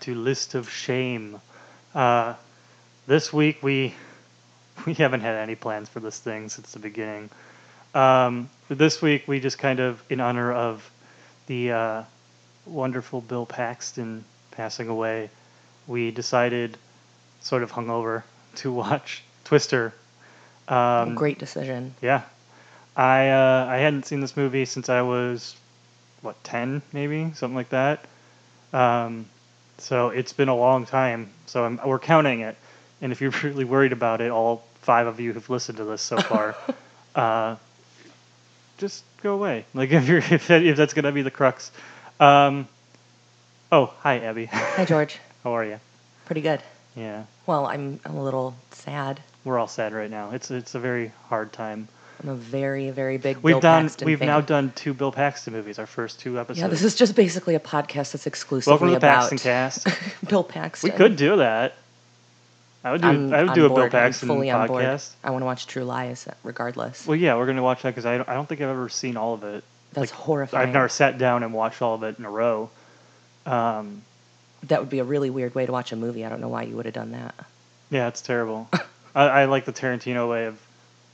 to List of Shame. Uh, this week we we haven't had any plans for this thing since the beginning. Um, but this week we just kind of, in honor of the uh, wonderful Bill Paxton passing away, we decided, sort of hungover, to watch Twister. Um, Great decision. Yeah, I uh, I hadn't seen this movie since I was what ten maybe something like that. Um, so it's been a long time. So I'm, we're counting it, and if you're really worried about it, all five of you who've listened to this so far, uh, just go away. Like if you're if, that, if that's gonna be the crux. Um, oh, hi Abby. Hi, George. How are you? Pretty good. Yeah, Well, I'm, I'm a little sad. we're all sad right now. It's it's a very hard time. I'm a very, very big We've Bill done Paxton we've fan. now done two Bill Paxton movies. Our first two episodes. Yeah, this is just basically a podcast that's exclusively Welcome to the about Paxton Cast. Bill Paxton. we could do that. I would do. I'm I would do a board. Bill Paxton I'm fully board. podcast. I want to watch True Lies, regardless. Well, yeah, we're gonna watch that because I don't, I don't think I've ever seen all of it. That's like, horrifying. I've never sat down and watched all of it in a row. Um, That would be a really weird way to watch a movie. I don't know why you would have done that. yeah, it's terrible. I, I like the Tarantino way of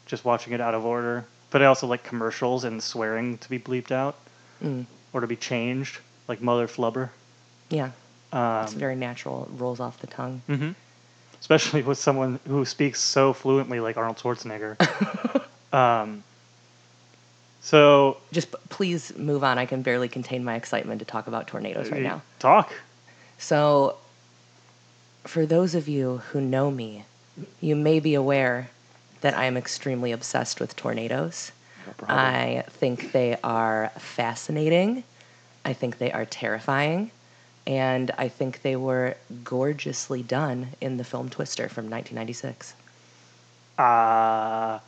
just watching it out of order, but I also like commercials and swearing to be bleeped out Mm. or to be changed, like mother flubber. Yeah, Um, it's very natural. It rolls off the tongue. hmm Especially with someone who speaks so fluently like Arnold Schwarzenegger. um, so Just please move on. I can barely contain my excitement to talk about tornadoes right uh, now. talk. So, for those of you who know me, you may be aware that I am extremely obsessed with tornadoes. I think they are fascinating. I think they are terrifying. And I think they were gorgeously done in the film Twister from 1996. Uh,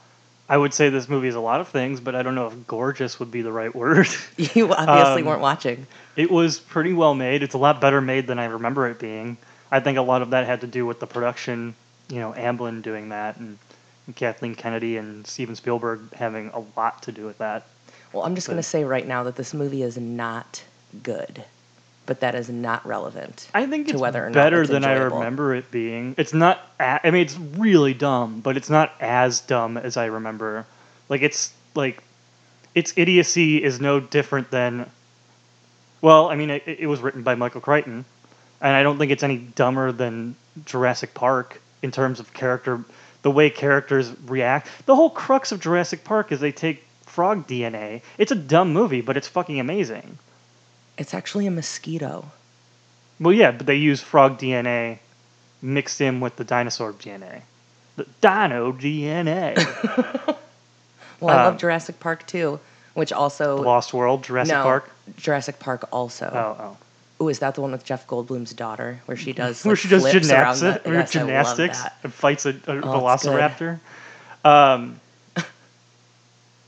I would say this movie is a lot of things, but I don't know if gorgeous would be the right word. You obviously Um, weren't watching. it was pretty well made. It's a lot better made than I remember it being. I think a lot of that had to do with the production, you know, Amblin doing that and Kathleen Kennedy and Steven Spielberg having a lot to do with that. Well, I'm just going to say right now that this movie is not good, but that is not relevant. I think to it's whether or not better it's than I remember it being. It's not. A- I mean, it's really dumb, but it's not as dumb as I remember. Like it's like its idiocy is no different than. Well, I mean, it, it was written by Michael Crichton, and I don't think it's any dumber than Jurassic Park in terms of character, the way characters react. The whole crux of Jurassic Park is they take frog DNA. It's a dumb movie, but it's fucking amazing. It's actually a mosquito. Well, yeah, but they use frog DNA mixed in with the dinosaur DNA. The dino DNA. Well, I Um, love Jurassic Park too, which also Lost World, Jurassic no, Park. Jurassic Park also. Oh, oh. Oh, is that the one with Jeff Goldblum's daughter where she does Where she does flips around gymnastics, the- Yes, gymnastics and fights a, a good. velociraptor. Um,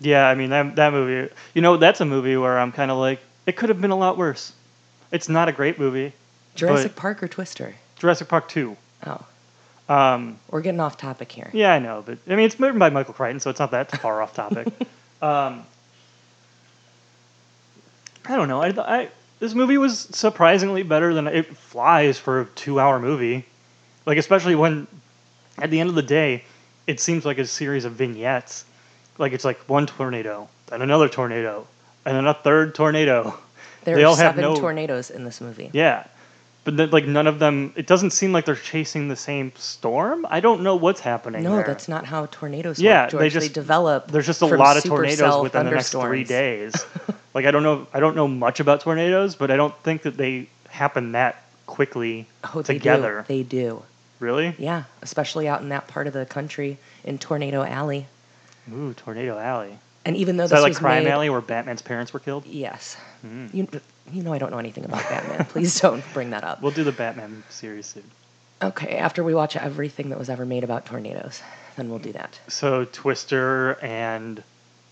yeah, I mean that that movie. You know, that's a movie where I'm kind of like, it could have been a lot worse. It's not a great movie. Jurassic Park or Twister? Jurassic Park two. Oh, Um, we're getting off topic here. Yeah, I know, but I mean, it's written by Michael Crichton, so it's not that far off topic. Um, I don't know. I, I this movie was surprisingly better than it flies for a two-hour movie. Like, especially when at the end of the day, it seems like a series of vignettes. Like it's like one tornado, then another tornado, and then a third tornado. There They are all have seven no- tornadoes in this movie. Yeah. But then, like none of them, it doesn't seem like they're chasing the same storm. I don't know what's happening. No, there. that's not how tornadoes Yeah, work. they George. just- develop. There's just a lot of tornadoes within the next three days. like I don't know, I don't know much about tornadoes, but I don't think that they happen that quickly Oh, they together. do. They do. Really? Yeah, especially out in that part of the country in Tornado Alley. Ooh, Tornado Alley. And even though Is this that like was Crime made, Alley where Batman's parents were killed? yes, Hmm. you you know I don't know anything about Batman. Please don't bring that up. We'll do the Batman series soon. Okay, after we watch everything that was ever made about tornadoes, then we'll do that. So Twister and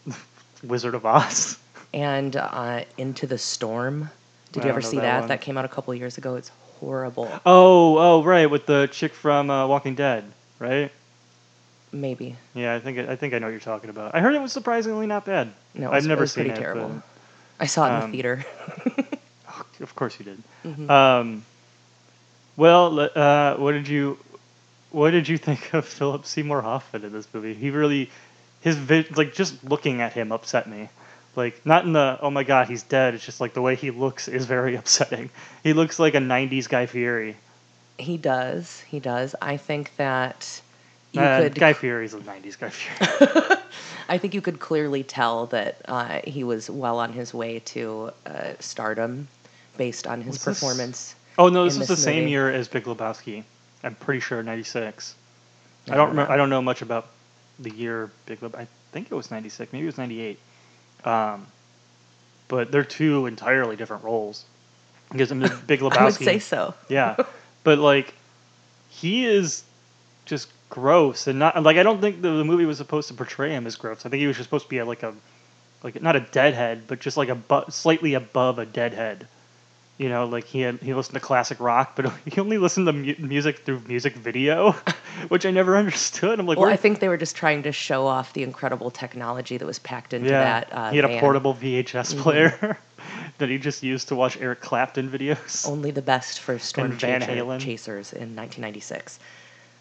Wizard of Oz. And uh, Into the Storm. Did I you ever see that that? That came out a couple years ago. It's horrible. Oh, oh, right, with the chick from uh, Walking Dead, right? Maybe. Yeah, I think I think I know what you're talking about. I heard it was surprisingly not bad. No, it I've was, never it was seen pretty it, terrible. but- I saw it in um, the theater. Of course you did. Mhm. Um, Well, uh, what did you what did you think of Philip Seymour Hoffman in this movie? He really his like just looking at him upset me. Like not in the oh my god he's dead. It's just like the way he looks is very upsetting. He looks like a '90s Guy Fieri. He does. He does. I think that you Uh, could. Guy Fieri's a '90s Guy Fieri. I think you could clearly tell that uh, he was well on his way to uh, stardom, based on his Was this- performance. oh no, this was this the same year as Big Lebowski. I'm pretty sure '96. I I don't remember. I don't know much about the year Big Lebowski. I think it was '96. Maybe it was '98. Um, but they're two entirely different roles. Because in the Big Lebowski, I would say so. yeah, but like he is just gross and not like I don't think the, the movie was supposed to portray him as gross. I think he was just supposed to be a, like a like not a deadhead, but just like a bu- slightly above a deadhead. You know, like he had he listened to classic rock, but he only listened to mu- music through music video, which I never understood. I'm like, Well, where- I think they were just trying to show off the incredible technology that was packed into yeah, that. Uh, he had a. Mm-hmm. portable VHS player that he just used to watch Eric Clapton videos. Only the best for storm Van chaser- Halen. chasers in 1996.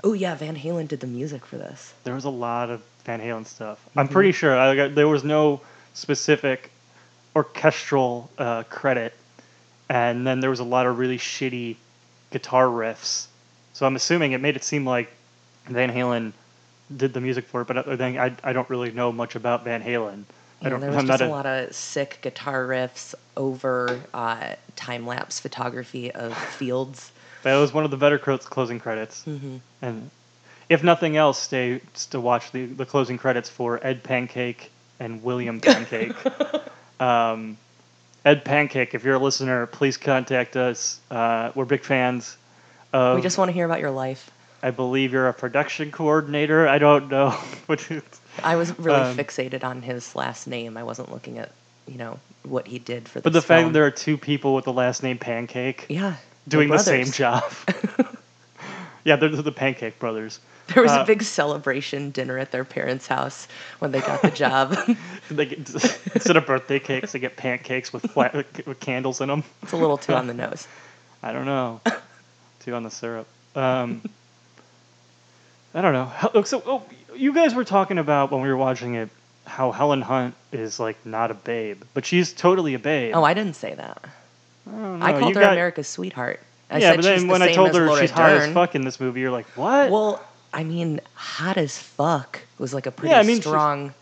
Oh yeah, Van Halen did the music for this. there was a lot of Van Halen stuff. Mm-hmm. I'm pretty sure I there was no specific orchestral uh, credit, and then there was a lot of really shitty guitar riffs. So I'm assuming it made it seem like Van Halen did the music for it, but then I, I don't really know much about Van Halen. I don't. there was I'm just not a, lot of sick guitar riffs over uh, time lapse photography of fields. That was one of the better closing credits. hmm And if nothing else, stay to watch the, the closing credits for Ed Pancake and William Pancake. um, Ed Pancake, if you're a listener, please contact us. Uh, we're big fans. Of, we just want to hear about your life. I believe you're a production coordinator. I don't know, it's, I was really Um, fixated on his last name. I wasn't looking at, you know, what he did for. The But the this fact that there are two people with the last name Pancake yeah, doing the same job. yeah, they're the Pancake Brothers. There was Uh, a big celebration dinner at their parents' house when they got the job. They get, instead of birthday cakes, they get pancakes with flat, with candles in them. it's a little too on the nose. I don't know. too on the syrup. Um, I don't know. So, oh, you guys were talking about when we were watching it how Helen Hunt is like not a babe, but she's totally a babe. Oh, I didn't say that. I, I called You her got- America's sweetheart. I yeah, but she's then the when I told her Laura she's hot as fuck in this movie, you're like, what? Well, I mean, hot as fuck was like a pretty Yeah, I mean, she's- strong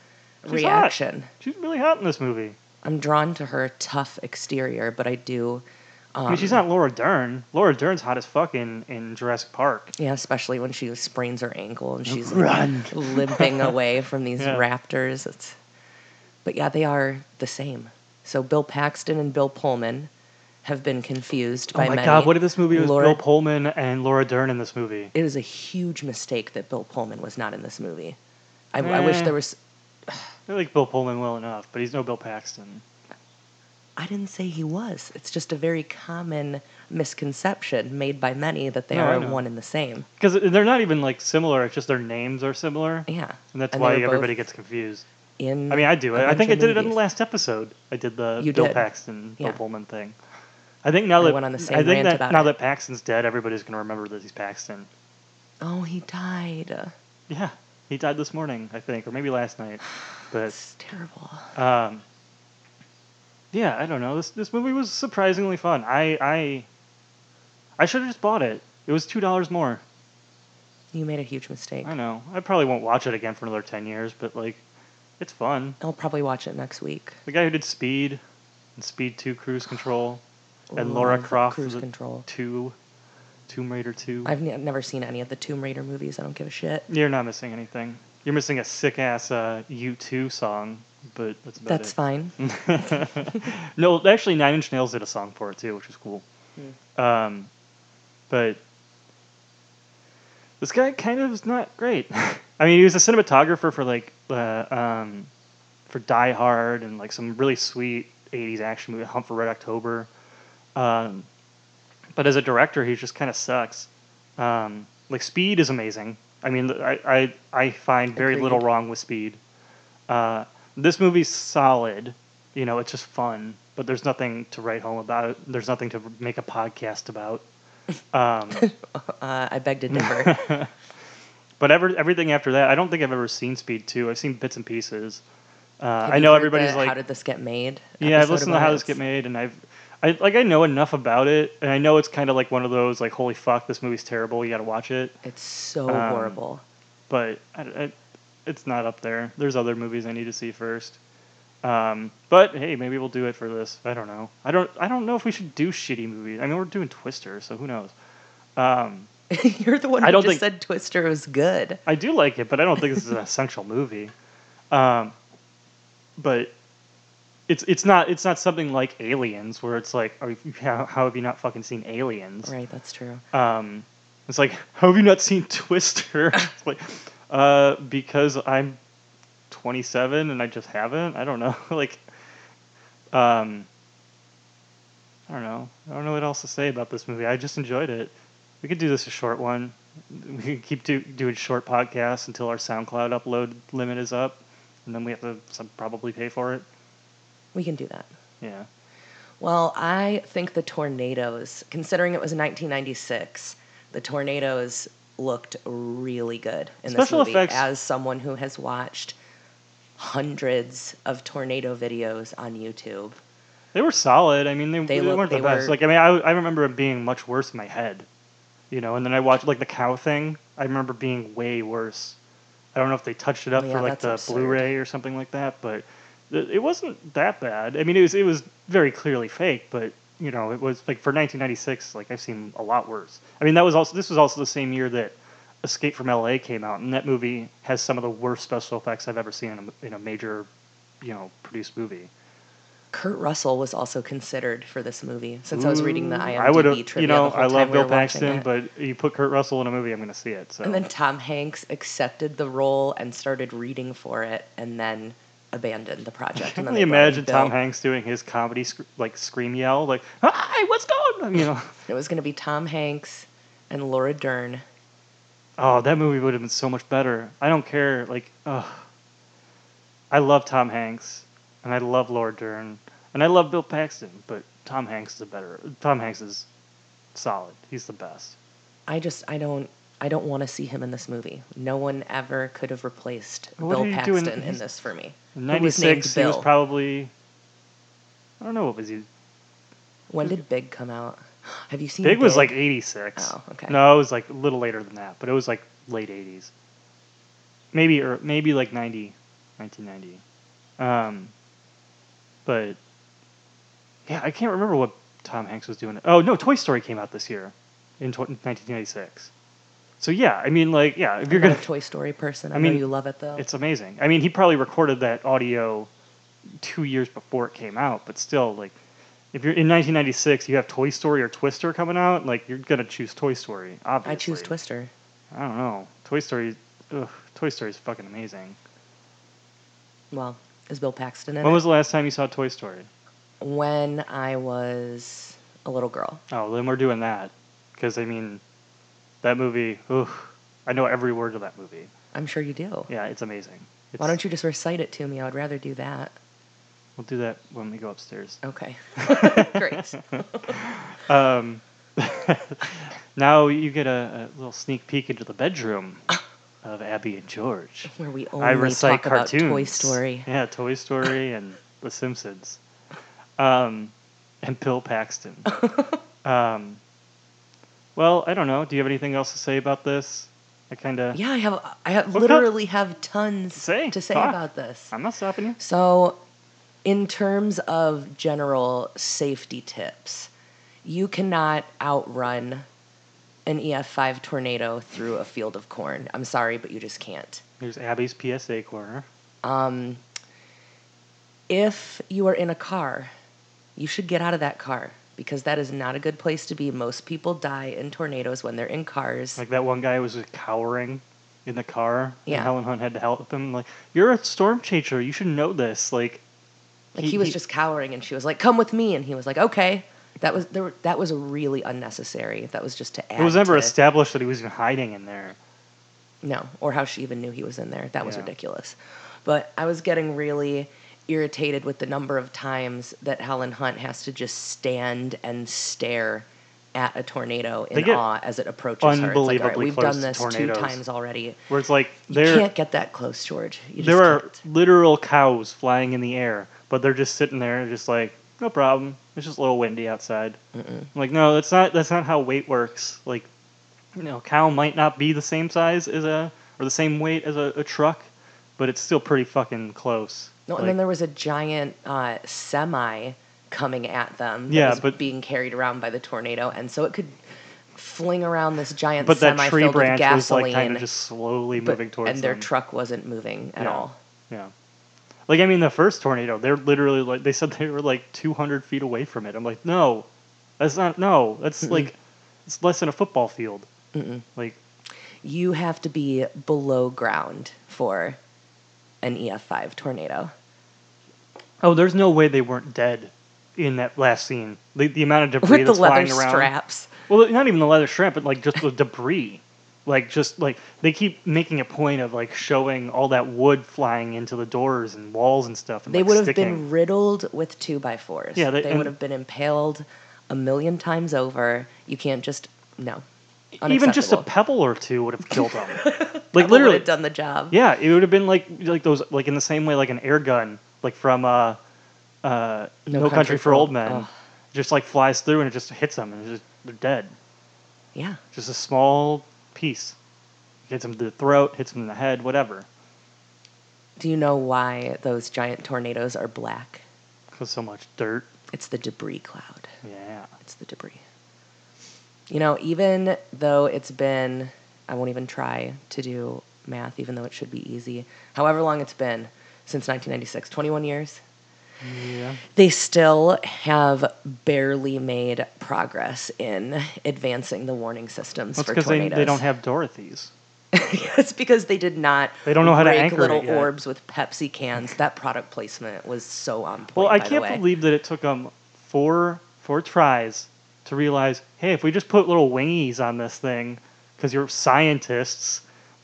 she's hot. reaction. she's really hot in this movie. I'm drawn to her tough exterior, but I do. Um, I mean, she's not Laura Dern. Laura Dern's hot as fuck in, in Jurassic Park. Yeah, especially when she sprains her ankle and she's Run. limping away from these Yeah. raptors. It's, but yeah, they are the same. So Bill Paxton and Bill Pullman have been confused by many. Oh my many. god, what if this movie was Laura- Bill Pullman and Laura Dern in this movie? It is a huge mistake that Bill Pullman was not in this movie. I, I wish Eh. there was. I like Bill Pullman well enough, but he's no Bill Paxton. I didn't say he was. It's just a very common misconception made by many that they No, are one and the same. Because they're not even like similar. It's just their names are similar, Yeah. and that's And why everybody gets confused. In I mean, I do. I think I did of it in the last episode. I did the You Bill did. Paxton, Bill Pullman thing. I think now I that went on the same I think that now it. that Paxton's dead, everybody's gonna remember that he's Paxton. Oh, he died. Yeah, he died this morning, I think, or maybe last night. But That's terrible. um, yeah, I don't know. This this movie was surprisingly fun. I I I should have just bought it. It was two dollars more. You made a huge mistake. I know. I probably won't watch it again for another ten years, but like, it's fun. I'll probably watch it next week. The guy who did Speed and Speed Two Cruise Control and Laura Croft Cruise was Control. Two Tomb Raider Two. I've ne- never seen any of the Tomb Raider movies. I don't give a shit. You're not missing anything. You're missing a sick ass uh, U2 song, but that's about That's it. fine. no, actually, Nine Inch Nails did a song for it too, which is cool. Um, but this guy kind of is not great. I mean, he was a cinematographer for like uh, um, for Die Hard and like some really sweet '80s action movie, Hunt for Red October. Um, but as a director, he just kind of sucks. Um, like Speed is amazing. I mean, I I, I find very little wrong with Speed. Uh, this movie's solid. You know, it's just fun, but there's nothing to write home about. There's nothing to make a podcast about. Um, Uh, I beg to differ. but ever, everything after that, I don't think I've ever seen Speed 2. I've seen bits and pieces. Uh, I know everybody's the like, "How did this get made?" yeah, I've listened to how this get made, and I've, I like I know enough about it, and I know it's kind of like one of those like, holy fuck, this movie's terrible. You got to watch it. It's so Um, horrible. but I, I, it's not up there. There's other movies I need to see first. Um, but hey, maybe we'll do it for this. I don't know. I don't. I don't know if we should do shitty movies. I mean, we're doing Twister, so who knows? Um, You're the one I who don't just think- said Twister was good. I do like it, but I don't think this is an essential movie. Um, but it's it's not it's not something like Aliens, where it's like, are you, how, how have you not fucking seen Aliens? Right, that's true. Um, it's like, how have you not seen Twister? it's like, uh, because I'm 27 and I just haven't. I don't know. like, um, I don't know. I don't know what else to say about this movie. I just enjoyed it. We could do this a short one. We could keep do, doing short podcasts until our SoundCloud upload limit is up, and then we have to some, probably pay for it. We can do that. Yeah. Well, I think the tornadoes, considering it was 1996, the tornadoes looked really good in Special this movie. effects- As someone who has watched hundreds of tornado videos on YouTube, They were solid. I mean, they, They they, look- weren't the they best. were- Like, I mean, I, I remember it being much worse in my head, you know. And then I watched like the cow thing. I remember being way worse. I don't know if they touched it up Oh, for like the absurd. Blu-ray or something like that, but it wasn't that bad. I mean, it was it was very clearly fake, but you know, it was like for 1996. Like I've seen a lot worse. I mean, that was also this was also the same year that Escape from L.A. came out, and that movie has some of the worst special effects I've ever seen in a, in a major, you know, produced movie. Kurt Russell was also considered for this movie. Since I was reading the IMDb I would have, trivia, you know, I love time we Bill Paxton, but you put Kurt Russell in a movie, I'm going to see it. So And then Tom Hanks accepted the role and started reading for it, and then abandoned the project. can and then only they brought in imagine Tom. Hanks doing his comedy sc- like scream yell, like "Hi, what's going?" on?" You know, It was going to be Tom Hanks and Laura Dern. oh, that movie would have been so much better. I don't care. Like, ugh. I love Tom Hanks, and I love Laura Dern, and I love Bill Paxton, but Tom Hanks is a better. Tom Hanks is solid. He's the best. I just I don't I don't want to see him in this movie. No one ever could have replaced What Bill you doing? Paxton in this for me. In Who was named '96, he was probably. I don't know what was he. When did Big come out? Have you seen Big was like '86. Oh, okay. No, it was like a little later than that, but it was like late '80s. Maybe or maybe like 90, 1990. Um, but yeah, I can't remember what Tom Hanks was doing. Oh no, Toy Story came out this year, in tw- 1996. So yeah, I mean, like, yeah, if you're I'm gonna, a Toy Story person. I, I know mean, you love it though. it's amazing. I mean, he probably recorded that audio two years before it came out, but still, like, if you're in 1996, you have Toy Story or Twister coming out, like, you're gonna choose Toy Story. Obviously, I choose Twister. I don't know. Toy Story, ugh, Toy Story is fucking amazing. Well, is Bill Paxton in When it? was the last time you saw Toy Story? when I was a little girl. Oh, then we're doing that, because I mean, that movie. I know every word of that movie. I'm sure you do. Yeah, it's amazing. It's, Why don't you just recite it to me? I would rather do that. We'll do that when we go upstairs. Okay. Great. Um, now you get a, a little sneak peek into the bedroom of Abby and George. Where we I only recite talk about. Toy Story. Yeah, Toy Story and The Simpsons. Um, and Bill Paxton. um, well, I don't know. Do you have anything else to say about this? I kind of. Yeah, I have. I have literally have tons Say, to say talk. about this. I'm not stopping you. So, in terms of general safety tips, you cannot outrun an EF5 tornado through a field of corn. I'm sorry, but you just can't. Here's Abby's PSA corner. Um, if you are in a car, you should get out of that car because that is not a good place to be. Most people die in tornadoes when they're in cars. Like that one guy was just cowering in the car. Yeah. And Helen Hunt had to help him. Like, you're a storm chaser. You should know this. Like, Like he, was just cowering, and she was like, "Come with me," and he was like, "Okay." That was there. were- That was really unnecessary. That was just to add. It was never established that he was even hiding in there. No, or how she even knew he was in there. That was Yeah. ridiculous. But I was getting really irritated with the number of times that Helen Hunt has to just stand and stare at a tornado in awe as it approaches her. It's like, right, unbelievably we've done this two times already. Where it's like You can't get that close, George. There are can't. literal cows flying in the air, but they're just sitting there, just like no problem. It's just a little windy outside. I'm like, no, that's not that's not how weight works. Like, you know, cow might not be the same size as a or the same weight as a, a truck, but it's still pretty fucking close. No, Like, and then there was a giant uh, semi coming at them. Yeah, was but- being carried around by the tornado, and so it could fling around this giant but that semi tree branch was like kind of just slowly but- moving towards and their them. truck wasn't moving at Yeah. all. Yeah. Like I mean, the first tornado, they're literally like they said they were like 200 feet away from it. I'm like, no, that's not. No, that's Mm-mm. like it's less than a football field. Mm-mm. Like You have to be below ground for an EF5 tornado. Oh, there's no way they weren't dead in that last scene. The, the amount of debris With the that's leather flying around. straps. Well, not even the leather strap, but like just the debris. Like just like they keep making a point of like showing all that wood flying into the doors and walls and stuff. And, They like, would have sticking. been riddled with two by fours. Yeah, they- they, would have been impaled a million times over. You can't just no. Even just a pebble or two would have killed them. like Pebble would literally, have done the job. yeah, it would have been like like those like in the same way like an air gun like from uh uh No, Country, for Old Men, just like flies through and it just hits them and just, they're dead. Yeah. Just a small piece. Hits them to the throat, hits them in the head, whatever. Do you know why those giant tornadoes are black? Because so much dirt. It's the debris cloud. Yeah. It's the debris. You know, even though it's been, I won't even try to do math, even though it should be easy. However long it's been since 1996, 21 years, Yeah. they still have barely made progress in advancing the warning systems That's for because they, tornadoes. they don't have Dorothy's. it's because they did not. They don't know how to anchor little orbs with Pepsi cans. That product placement was so on point. Well, I can't believe that it took them four four tries to realize, hey, if we just put little wingies on this thing, because you're scientists,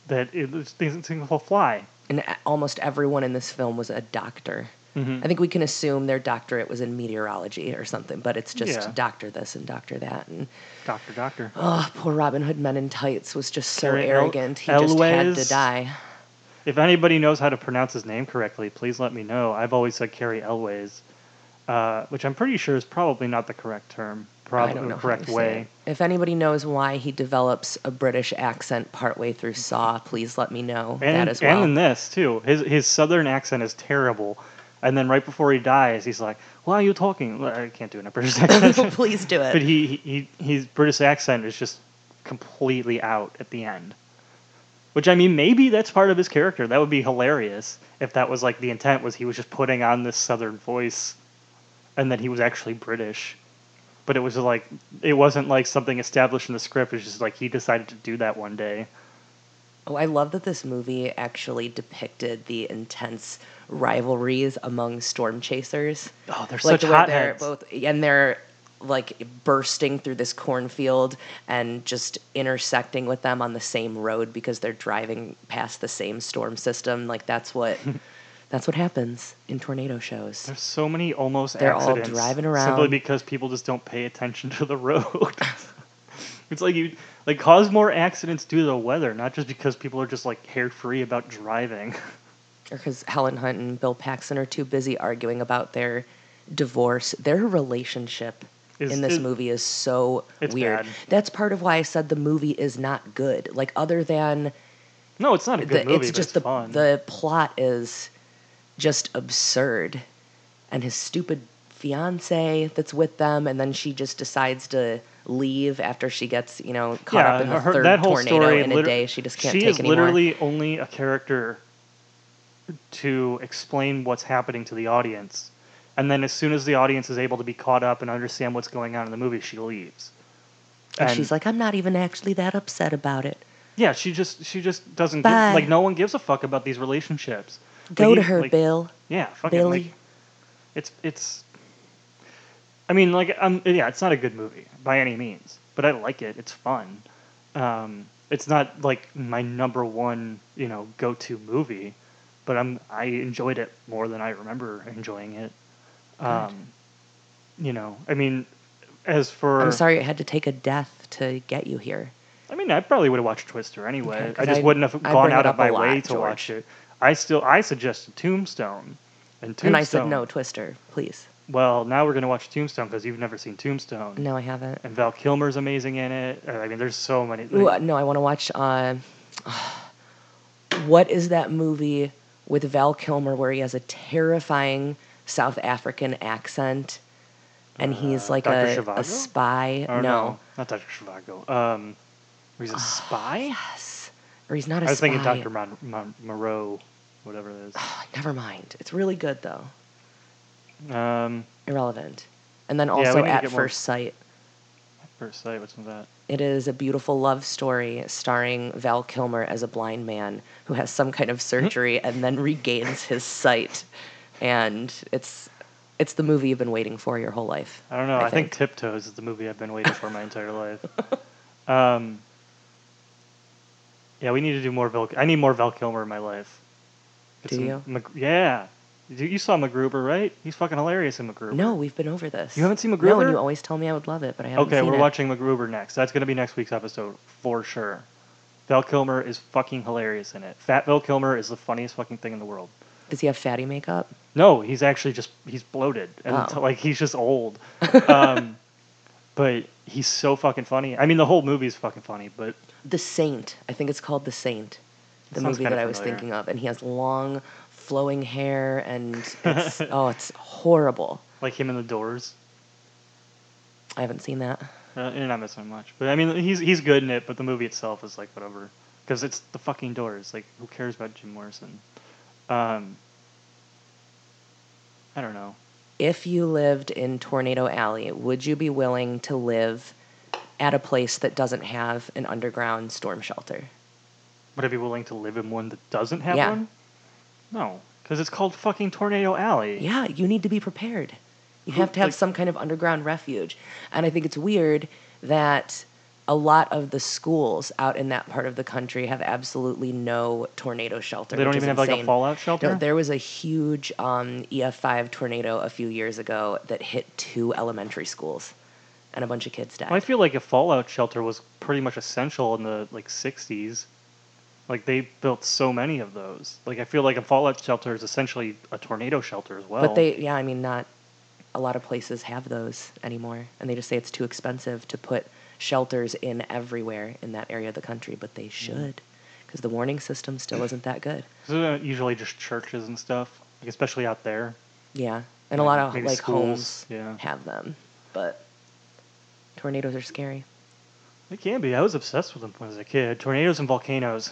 that it, these things will fly. And almost everyone in this film was a doctor. Mhm. I think we can assume their doctorate was in meteorology or something, but it's just Yeah. doctor this and doctor that. And Doctor, doctor. oh, poor Robin Hood Men in Tights was just so El- arrogant. he just had to die. If anybody knows how to pronounce his name correctly, please let me know. I've always said Cary Elways, uh, which I'm pretty sure is probably not the correct term, probably the correct way. If anybody knows why he develops a British accent partway through Saw, please let me know And, that as well. and in this too, his his southern accent is terrible. And then right before he dies, he's like, "Why are you talking?" Well, I can't do it in a British accent. please do it. but he, he he his British accent is just completely out at the end. Which I mean, maybe that's part of his character. That would be hilarious if that was like the intent was he was just putting on this southern voice, and that he was actually British. But it was like it wasn't like something established in the script. It's just like he decided to do that one day. Oh, I love that this movie actually depicted the intense rivalries among storm chasers. Oh, they're like such the way they're both and they're like bursting through this cornfield and just intersecting with them on the same road because they're driving past the same storm system like that's what that's what happens in tornado shows There's so many almost They're all driving around simply because people just don't pay attention to the road. it's like you like cause more accidents due to the weather, not just because people are just like carefree about driving. or because helen hunt and bill paxton are too busy arguing about their divorce their relationship Is- in this is- movie is so weird bad. that's part of why i said the movie is not good like other than No, it's not a good the, movie, it's just it's the fun. the plot is just absurd, and his stupid fiance that's with them, and then she just decides to leave after she gets you know caught up in the her- third that whole tornado story, in a day. She just can't she take is anymore. literally only a character to explain what's happening to the audience, and then as soon as the audience is able to be caught up and understand what's going on in the movie, she leaves. and she's like, I'm not even actually that upset about it. Yeah, she just she just doesn't give, like no one gives a fuck about these relationships. Go to her, like, Bill. Yeah, fucking Billy. like it's it's. I mean, like, um, yeah, it's not a good movie by any means, but I like it. It's fun. Um, it's not like my number one, you know, go-to movie, but I'm I enjoyed it more than I remember enjoying it. Um, you know, I mean, as for I'm sorry it had to take a death to get you here. I mean, I probably would have watched Twister anyway. Okay, I just I- wouldn't have I gone out of my lot, way to George. watch it. I still I suggested Tombstone, and Tombstone. And I said no, Twister, please. Well, now we're gonna watch Tombstone because you've never seen Tombstone. No, I haven't. And Val Kilmer's amazing in it. Uh, I mean, there's so many. Ooh, uh, no, I want to watch. Uh, what is that movie with Val Kilmer where he has a terrifying South African accent, and he's Uh, like Dr. a, a spy? or no. not Dr. Zhivago. Um, he's a spy. Yes. Or he's not a I was spy. thinking Dr. Mon- Mon- Moreau, whatever it is. Never mind. It's really good though. Um, Irrelevant. And then also to at get more- first sight. first sight. What's that? It is a beautiful love story starring Val Kilmer as a blind man who has some kind of surgery and then regains his sight. And it's it's the movie you've been waiting for your whole life. I don't know. I I, think. think. Tiptoes is the movie I've been waiting for my entire life. Um, yeah, we need to do more Val. I need more Val Kilmer in my life. Get Do you? Mag- yeah. You, saw MacGruber, right? He's fucking hilarious in MacGruber. No, we've been over this. You haven't seen No, MacGruber? and you always tell me I would love it, but I haven't Okay, we're it. watching MacGruber next. That's going to be next week's episode for sure. Val Kilmer is fucking hilarious in it. Fat Val Kilmer is the funniest fucking thing in the world. Does he have fatty makeup? No, he's actually just he's bloated and Oh. t- like he's just old. um, but he's so fucking funny. I mean, the whole movie's fucking funny, but The Saint. I think it's called The Saint. The Sounds movie that I was familiar. thinking of, and he has long, flowing hair, and it's oh, it's horrible. like him in the Doors, I haven't seen that. uh, you're not missing much. But I mean, he's he's good in it, but the movie itself is like whatever, because it's the fucking Doors. Like, who cares about Jim Morrison? Um, I don't know. If you lived in Tornado Alley, would you be willing to live at a place that doesn't have an underground storm shelter? Would I be willing to live in one that doesn't have Yeah. one? No, because it's called fucking Tornado Alley. Yeah, you need to be prepared. You have to have like- some kind of underground refuge. And I think it's weird that a lot of the schools out in that part of the country have absolutely no tornado shelter. They don't which even have like a insane. fallout shelter. No, there was a huge um, EF5 tornado a few years ago that hit two elementary schools, and a bunch of kids died. I feel like a fallout shelter was pretty much essential in the like '60s. Like they built so many of those. Like I feel like a fallout shelter is essentially a tornado shelter as well. but they, yeah, I mean, not a lot of places have those anymore, and they just say it's too expensive to put shelters in everywhere in that area of the country, but they mm-hmm. should, because the warning system still isn't that good. Isn't usually just churches and stuff, like especially out there. Yeah, and a lot of like schools, homes yeah. have them, but tornadoes are scary. It can be. I was obsessed with them when I was a kid. Tornadoes and volcanoes.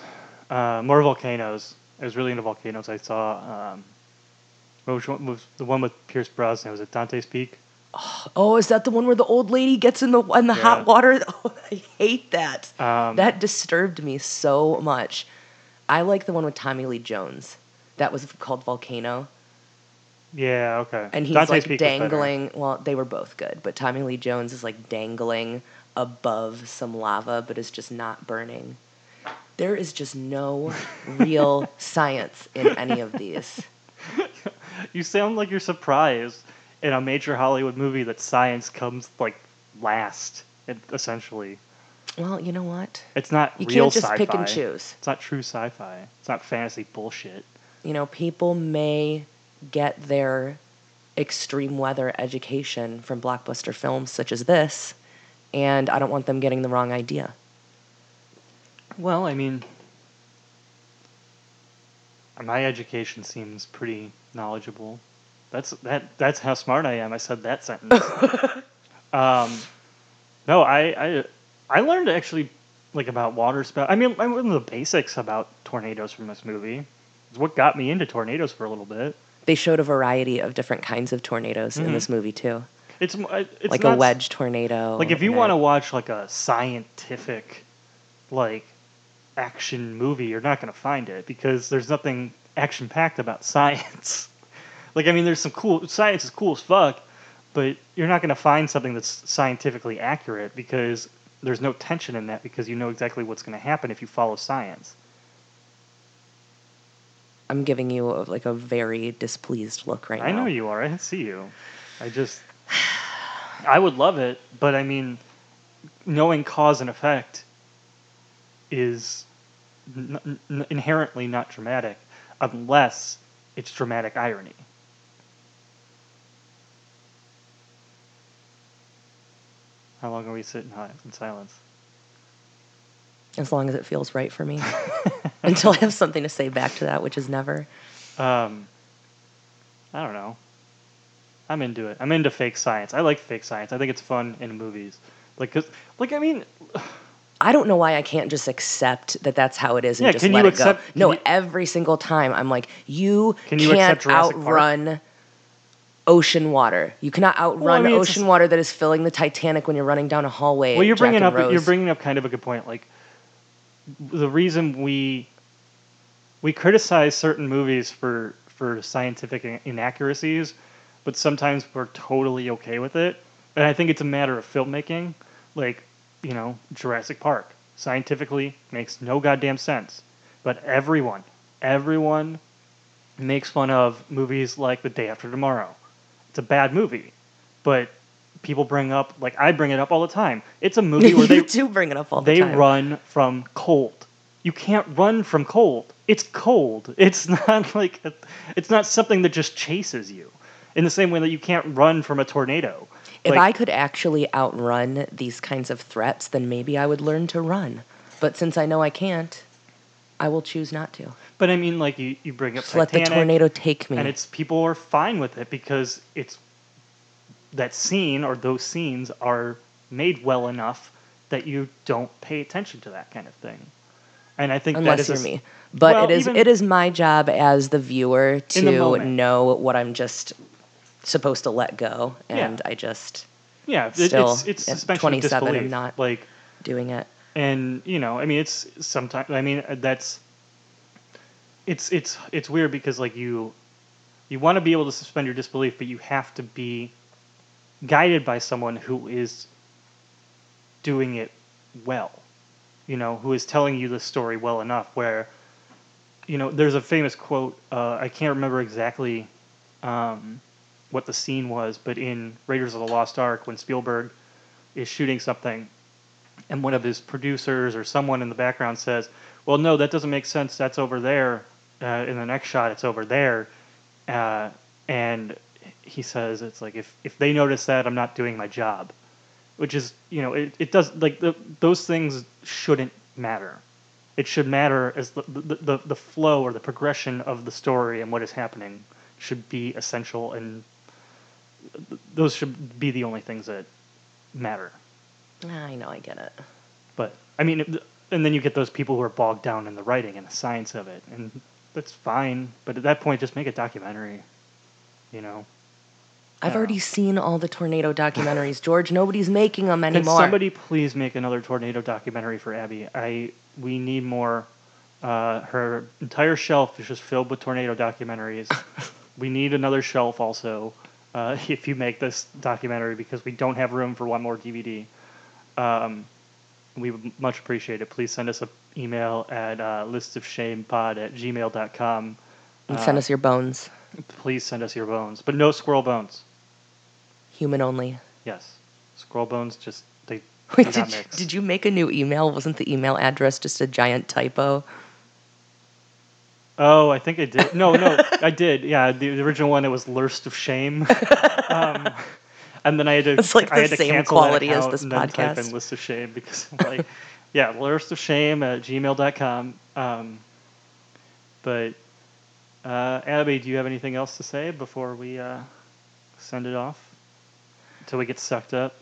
Uh, more volcanoes. I was really into volcanoes. I saw. Um, which one was the one with Pierce Brosnan? Was it Dante's Peak? Oh, is that the one where the old lady gets in the in the Yeah. hot water? Oh, I hate that. Um, that disturbed me so much. I like the one with Tommy Lee Jones. That was called Volcano, Yeah. Okay. and he's Dante's like Peak dangling. Well, they were both good, but Tommy Lee Jones is like dangling above some lava, but is just not burning. There is just no real science in any of these. You sound like you're surprised in a major Hollywood movie that science comes like last. Essentially, Well, you know what? it's not You real can't just sci-fi. pick and choose. It's not true sci-fi. It's not fantasy bullshit. you know, people may get their extreme weather education from blockbuster films such as this, and I don't want them getting the wrong idea. Well, I mean, my education seems pretty knowledgeable. That's that. That's how smart I am. I said that sentence. um, no, I, I I learned actually like about water spout. I mean, I learned the basics about tornadoes from this movie. It's what got me into tornadoes for a little bit. They showed a variety of different kinds of tornadoes in this movie too, It's it's like not a wedge tornado. Like if you want to watch like a scientific, like action movie, you're not going to find it because there's nothing action packed about science. like I mean, there's some cool science is cool as fuck, but you're not going to find something that's scientifically accurate because there's no tension in that because you know exactly what's going to happen if you follow science. I'm giving you a, like a very displeased look right I now. I know you are. I see you. I just I would love it, but I mean, knowing cause and effect is n- n- inherently not dramatic unless it's dramatic irony. How long are we sitting in silence? As long as it feels right for me. Until I have something to say back to that, which is never. Um, I don't know. I'm into it. I'm into fake science. I like fake science. I think it's fun in movies. Like, 'cause- like I mean, I don't know why I can't just accept that that's how it is and Yeah, just can let you it accept- go. No, you- every single time I'm like, you, Can you can't Jurassic Park? outrun ocean water. You cannot outrun mean, ocean just- water that is filling the Titanic when you're running down a hallway. well, you're bringing up you're bringing up kind of a good point. Like, the reason we we criticize certain movies for for scientific inaccuracies, but sometimes we're totally okay with it. And I think it's a matter of filmmaking. Like, you know, Jurassic Park scientifically makes no goddamn sense, but everyone, everyone makes fun of movies like The Day After Tomorrow. It's a bad movie, but people bring up like I bring it up all the time. It's a movie where they do bring it up all they the time. run from cold. You can't run from cold. It's cold. It's not like a, it's not something that just chases you. In the same way that you can't run from a tornado. If Like, I could actually outrun these kinds of threats, then maybe I would learn to run. But since I know I can't, I will choose not to. but I mean, like you, you bring up Just let the tornado take me. and it's people are fine with it because it's that scene or those scenes are made well enough that you don't pay attention to that kind of thing. And I think that unless is a you're s- me. But Well, it is it is my job as the viewer In the to know what I'm just supposed to let go, Yeah. and I just Yeah, still, it's it's at suspension 27, of I'm not- like doing it. and you know i mean it's sometimes i mean uh, that's it's it's it's weird because like you you want to be able to suspend your disbelief but you have to be guided by someone who is doing it well you know who is telling you the story well enough where you know there's a famous quote uh, i can't remember exactly um, what the scene was but in raiders of the lost ark when spielberg is shooting something and one of his producers or someone in the background says, "Well, no, that doesn't make sense. That's over there. Uh, in the next shot, it's over there." Uh, and he says, "It's like if if they notice that, I'm not doing my job," which is you know it, it does like the, those things shouldn't matter. It should matter as the, the the the flow or the progression of the story and what is happening should be essential and those should be the only things that matter. I know, I get it. But I mean, and then you get those people who are bogged down in the writing and the science of it, and that's fine. But at that point, just make a documentary. You know, I've already seen all the tornado documentaries, George. Nobody's making them anymore. can somebody please make another tornado documentary for Abby? I we need more. Uh, her entire shelf is just filled with tornado documentaries. we need another shelf also. Uh, if you make this documentary, because we don't have room for one more DVD. Um, we would much appreciate it. Please send us an email at uh, listofshamepod at gmail.com. and send Uh, us your bones, Please send us your bones, but no squirrel bones. human only. Yes, squirrel bones just they Wait, did, mix. did you make a new email? Wasn't the email address just a giant typo? Oh, I think I did. No, no, I did. Yeah, the, the original one it was Lurst of Shame. um, and then I had to. It's like I the same quality as this and then type in List of Shame because like, yeah, Lurst of Shame at gmail.com. Um, but uh, Abby, do you have anything else to say before we uh, send it off? Until we get sucked up.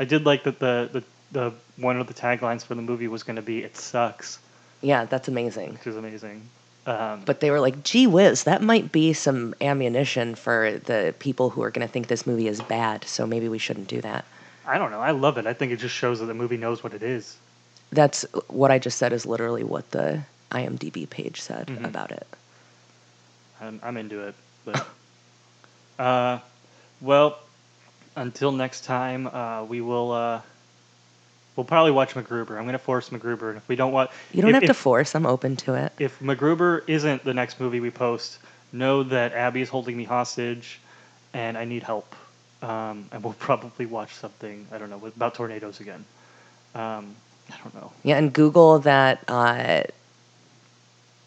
I did like that the, the the one of the taglines for the movie was going to be "It sucks," Yeah, that's amazing. which is amazing. Um, But they were like, gee whiz, that might be some ammunition for the people who are going to think this movie is bad, so maybe we shouldn't do that. I don't know. I love it. I think it just shows that the movie knows what it is. That's what I just said, is literally what the IMDb page said Mhm. about it. I'm, I'm into it. But uh, well, until next time, uh, we will. Uh, we'll probably watch MacGruber. I'm going to force MacGruber, and if we don't watch, You don't if, have to if, force, I'm open to it. if MacGruber isn't the next movie we post, know that Abby is holding me hostage, and I need help. Um, and we'll probably watch something I don't know about tornadoes again. Um, I don't know. Yeah, and Google that uh,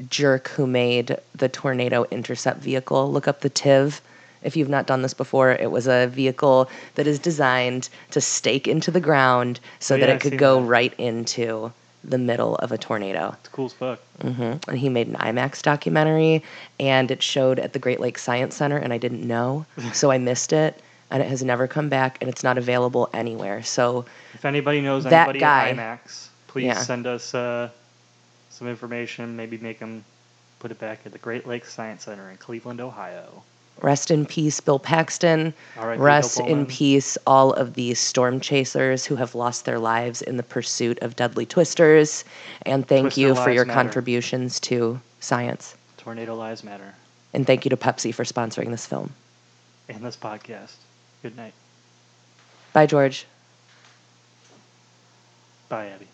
jerk who made the tornado intercept vehicle. Look up the TIV. If you've not done this before, it was a vehicle that is designed to stake into the ground so Oh, that yeah, it could go that. right into the middle of a tornado. It's cool as fuck. hmm And he made an IMAX documentary, and it showed at the Great Lakes Science Center, and I didn't know, so I missed it, and it has never come back, and it's not available anywhere. So If anybody knows That anybody guy. at IMAX, please Yeah. send us uh, some information. Maybe make them put it back at the Great Lakes Science Center in Cleveland, Ohio. Rest in peace, Bill Paxton. R.I.P. Bill Rest in peace, all of the storm chasers who have lost their lives in the pursuit of deadly twisters. And thank Twister you for your matter. contributions to science. Tornado Lives Matter. And thank you to Pepsi for sponsoring this film. And this podcast. Good night. Bye, George. Bye, Abby.